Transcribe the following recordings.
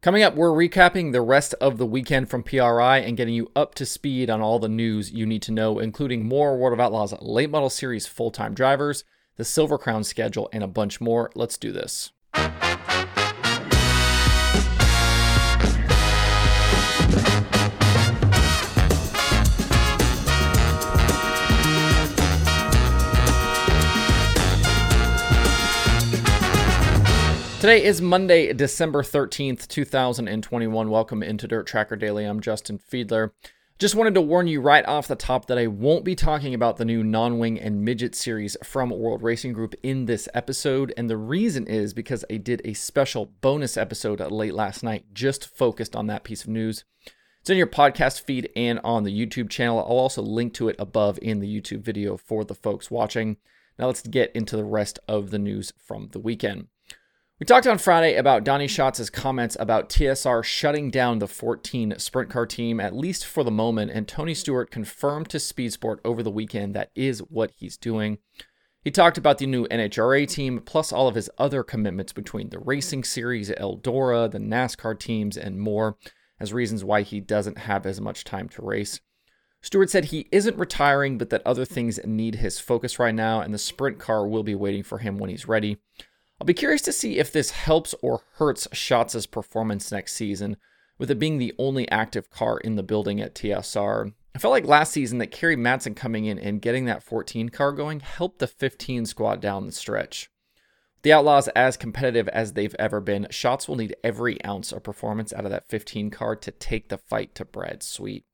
Coming up, we're recapping the rest of the weekend from PRI and getting you up to speed on all the news you need to know, including more World of Outlaws late model series full time drivers, the Silver Crown schedule, and a bunch more. Let's do this. Today is Monday, December 13th, 2021. Welcome into Dirt Tracker Daily. I'm Justin Fiedler. Just wanted to warn you right off the top that I won't be talking about the new non wing and midget series from World Racing Group in this episode. And the reason is because I did a special bonus episode late last night just focused on that piece of news. It's in your podcast feed and on the YouTube channel. I'll also link to it above in the YouTube video for the folks watching. Now let's get into the rest of the news from the weekend. We talked on Friday about Donny Schatz' comments about TSR shutting down the 14 sprint car team, at least for the moment, and Tony Stewart confirmed to Speed Sport over the weekend that is what he's doing. He talked about the new NHRA team, plus all of his other commitments between the racing series, Eldora, the NASCAR teams, and more, as reasons why he doesn't have as much time to race. Stewart said he isn't retiring, but that other things need his focus right now, and the sprint car will be waiting for him when he's ready. I'll be curious to see if this helps or hurts Schatz' performance next season, with it being the only active car in the building at TSR. I felt like last season that Kerry Madsen coming in and getting that 14 car going helped the 15 squad down the stretch. The Outlaws, as competitive as they've ever been, Schatz will need every ounce of performance out of that 15 car to take the fight to Brad Sweet.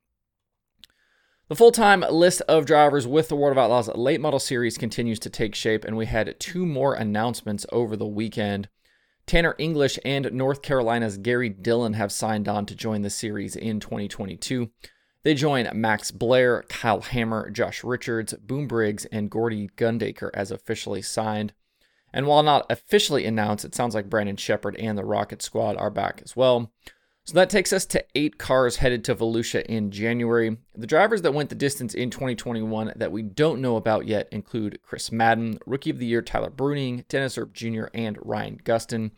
The full time list of drivers with the World of Outlaws late model series continues to take shape, and we had two more announcements over the weekend. Tanner English and North Carolina's Gary Dillon have signed on to join the series in 2022. They join Max Blair, Kyle Hammer, Josh Richards, Boom Briggs, and Gordy Gundaker as officially signed. And while not officially announced, it sounds like Brandon Sheppard and the Rocket Squad are back as well. So that takes us to eight cars headed to Volusia in January. The drivers that went the distance in 2021 that we don't know about yet include Chris Madden, Rookie of the Year Tyler Bruening, Dennis Erb Jr., and Ryan Gustin.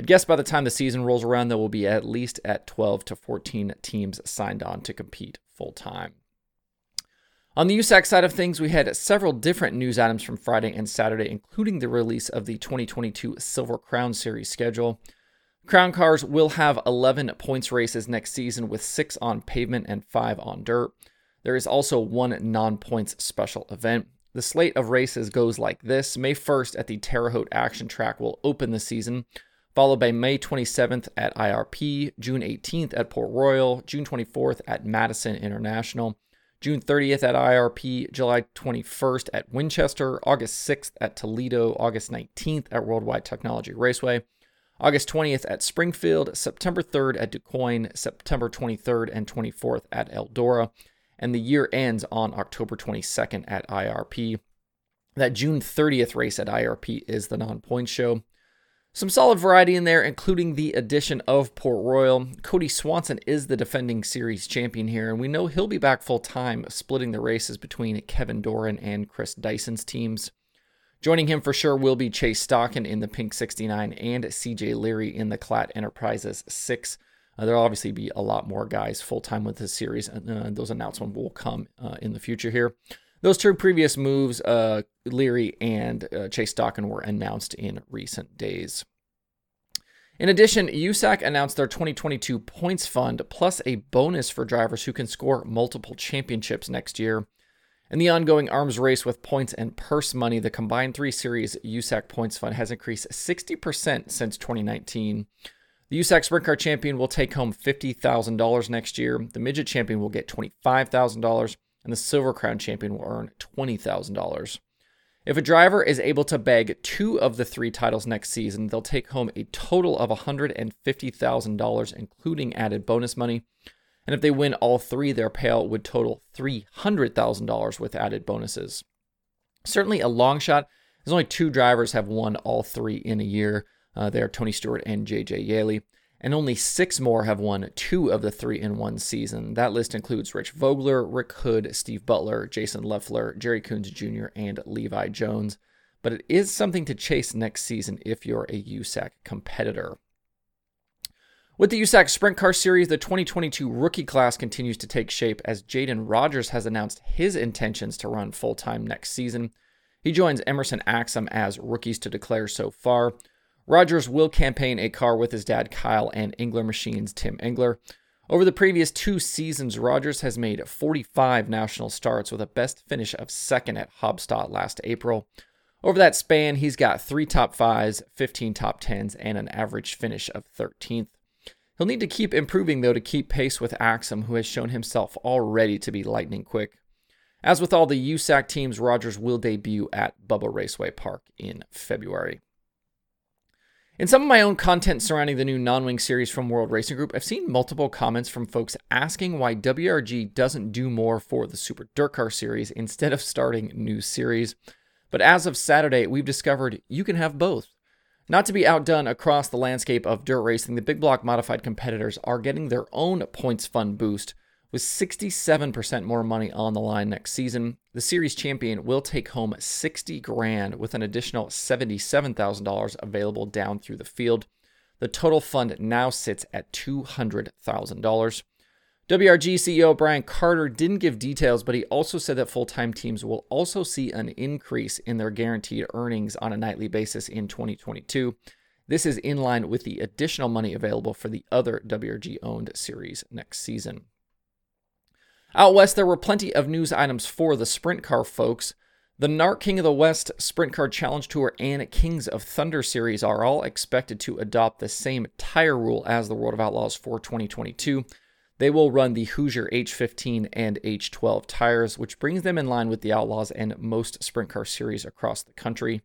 I'd guess by the time the season rolls around, there will be at least at 12 to 14 teams signed on to compete full time. On the USAC side of things, we had several different news items from Friday and Saturday, including the release of the 2022 Silver Crown Series schedule. Crown Cars will have 11 points races next season with six on pavement and five on dirt. There is also one non points special event. The slate of races goes like this May 1st at the Terre Haute Action Track will open the season, followed by May 27th at IRP, June 18th at Port Royal, June 24th at Madison International, June 30th at IRP, July 21st at Winchester, August 6th at Toledo, August 19th at Worldwide Technology Raceway. August 20th at Springfield, September 3rd at DuQuoin, September 23rd and 24th at Eldora, and the year ends on October 22nd at IRP. That June 30th race at IRP is the non point show. Some solid variety in there, including the addition of Port Royal. Kody Swanson is the defending series champion here, and we know he'll be back full time, splitting the races between Kevin Doran and Chris Dyson's teams. Joining him for sure will be Chase Stockon in the Pink 69 and CJ Leary in the Klatt Enterprises 6. Uh, there'll obviously be a lot more guys full time with this series, and uh, those announcements will come uh, in the future here. Those two previous moves, uh, Leary and uh, Chase Stockon, were announced in recent days. In addition, USAC announced their 2022 points fund plus a bonus for drivers who can score multiple championships next year. In the ongoing arms race with points and purse money, the combined three series USAC points fund has increased 60% since 2019. The USAC Sprint Car Champion will take home $50,000 next year. The Midget Champion will get $25,000, and the Silver Crown Champion will earn $20,000. If a driver is able to bag two of the three titles next season, they'll take home a total of $150,000, including added bonus money. And if they win all three, their payout would total $300,000 with added bonuses. Certainly a long shot. There's only two drivers have won all three in a year. Uh, they are Tony Stewart and JJ Yeley. And only six more have won two of the three in one season. That list includes Rich Vogler, Rick Hood, Steve Butler, Jason Leffler, Jerry Coons Jr., and Levi Jones. But it is something to chase next season if you're a USAC competitor. With the USAC Sprint Car Series, the 2022 rookie class continues to take shape as Jadon Rogers has announced his intentions to run full time next season. He joins Emerson Axsom as rookies to declare so far. Rogers will campaign a car with his dad Kyle and Engler Machines Tim Engler. Over the previous two seasons, Rogers has made 45 national starts with a best finish of second at Haubstadt last April. Over that span, he's got three top fives, 15 top tens, and an average finish of 13th. He'll need to keep improving, though, to keep pace with Axsom, who has shown himself already to be lightning quick. As with all the USAC teams, Rogers will debut at Bubba Raceway Park in February. In some of my own content surrounding the new non wing series from World Racing Group, I've seen multiple comments from folks asking why WRG doesn't do more for the Super DIRTcar series instead of starting new series. But as of Saturday, we've discovered you can have both. Not to be outdone across the landscape of dirt racing, the big block modified competitors are getting their own points fund boost with 67% more money on the line next season, the series champion will take home 60 grand with an additional $77,000 available down through the field. The total fund now sits at $200,000. WRG CEO Brian Carter didn't give details, but he also said that full time teams will also see an increase in their guaranteed earnings on a nightly basis in 2022. This is in line with the additional money available for the other WRG owned series next season. Out west, there were plenty of news items for the sprint car folks. The NARC King of the West Sprint Car Challenge Tour and Kings of Thunder series are all expected to adopt the same tire rule as the World of Outlaws for 2022. They will run the Hoosier H15 and H12 tires, which brings them in line with the Outlaws and most sprint car series across the country.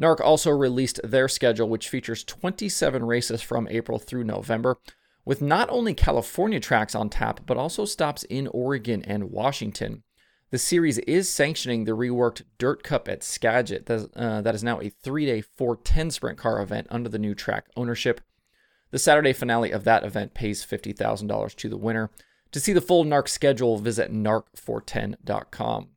NARC also released their schedule, which features 27 races from April through November, with not only California tracks on tap, but also stops in Oregon and Washington. The series is sanctioning the reworked Dirt Cup at Skagit, uh, that is now a three day 410 sprint car event under the new track ownership. The Saturday finale of that event pays $50,000 to the winner. To see the full NARC schedule, visit narc410.com.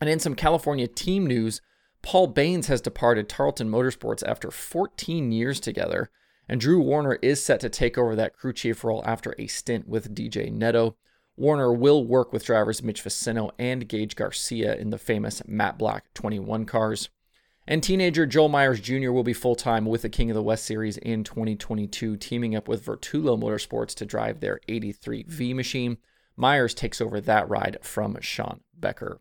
And in some California team news, Paul Baines has departed Tarlton Motorsports after 14 years together and Drew Warner is set to take over that crew chief role after a stint with DJ Netto. Warner will work with drivers Mitch Faccinto and Gauge Garcia in the famous Matt Black 21 cars. And teenager Joel Myers Jr. will be full time with the King of the West Series in 2022, teaming up with Vertulo Motorsports to drive their 83 V machine. Myers takes over that ride from Sean Becker.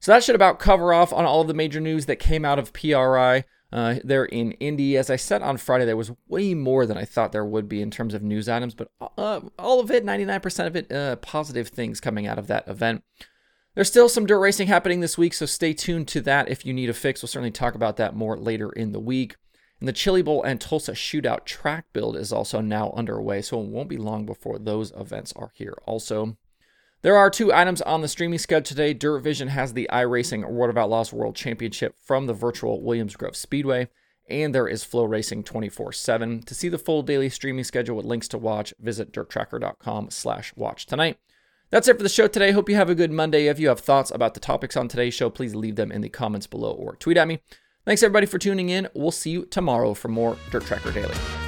So that should about cover off on all of the major news that came out of PRI. Uh, they're in Indy. As I said on Friday, there was way more than I thought there would be in terms of news items, but uh, all of it, 99% of it, uh, positive things coming out of that event. There's still some dirt racing happening this week, so stay tuned to that if you need a fix. We'll certainly talk about that more later in the week. And the Chili Bowl and Tulsa Shootout track build is also now underway, so it won't be long before those events are here also. There are two items on the streaming schedule today. DIRTVision has the iRacing World of Outlaws World Championship from the virtual Williams Grove Speedway, and there is FloRacing 24/7. To see the full daily streaming schedule with links to watch, visit dirttracker.com slash watch tonight. That's it for the show today. Hope you have a good Monday. If you have thoughts about the topics on today's show, please leave them in the comments below or tweet at me. Thanks everybody for tuning in. We'll see you tomorrow for more Dirt Tracker Daily.